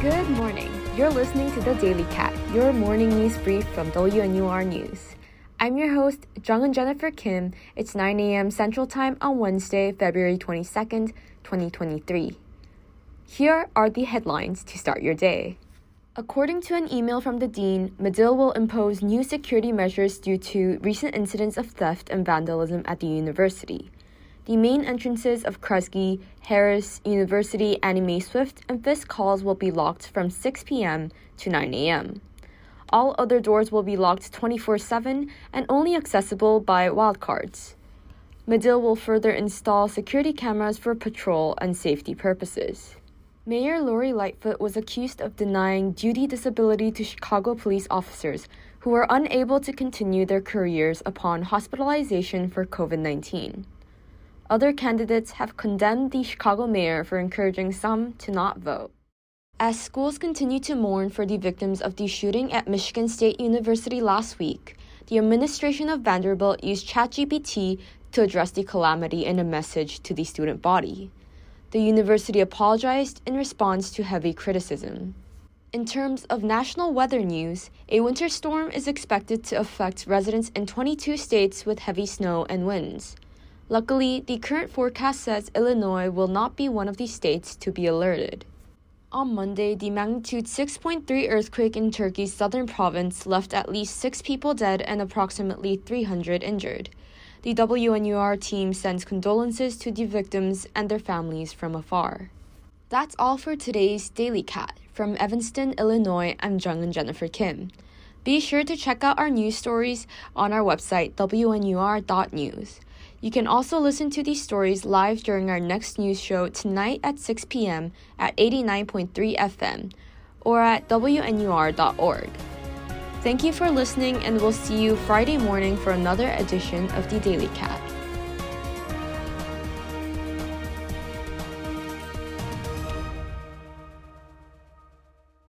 Good morning. You're listening to the Daily Cat, your morning news brief from WNUR News. I'm your host, Jung and Jennifer Kim. It's 9 a.m. Central Time on Wednesday, February 22nd, 2023. Here are the headlines to start your day. According to an email from the dean, Medill will impose new security measures due to recent incidents of theft and vandalism at the university. The main entrances of Kresge, Harris, University, Annie May Swift, and Fisk halls will be locked from 6 p.m. to 9 a.m. All other doors will be locked 24 7 and only accessible by wildcards. Medill will further install security cameras for patrol and safety purposes. Mayor Lori Lightfoot was accused of denying duty disability to Chicago police officers who were unable to continue their careers upon hospitalization for COVID 19. Other candidates have condemned the Chicago mayor for encouraging some to not vote. As schools continue to mourn for the victims of the shooting at Michigan State University last week, the administration of Vanderbilt used ChatGPT to address the calamity in a message to the student body. The university apologized in response to heavy criticism. In terms of national weather news, a winter storm is expected to affect residents in 22 states with heavy snow and winds. Luckily, the current forecast says Illinois will not be one of the states to be alerted. On Monday, the magnitude 6.3 earthquake in Turkey's southern province left at least six people dead and approximately 300 injured. The WNUR team sends condolences to the victims and their families from afar. That's all for today's Daily Cat. From Evanston, Illinois, I'm Jung and Jennifer Kim. Be sure to check out our news stories on our website, wnur.news. You can also listen to these stories live during our next news show tonight at 6 p.m. at 89.3 FM or at WNUR.org. Thank you for listening, and we'll see you Friday morning for another edition of the Daily Cat.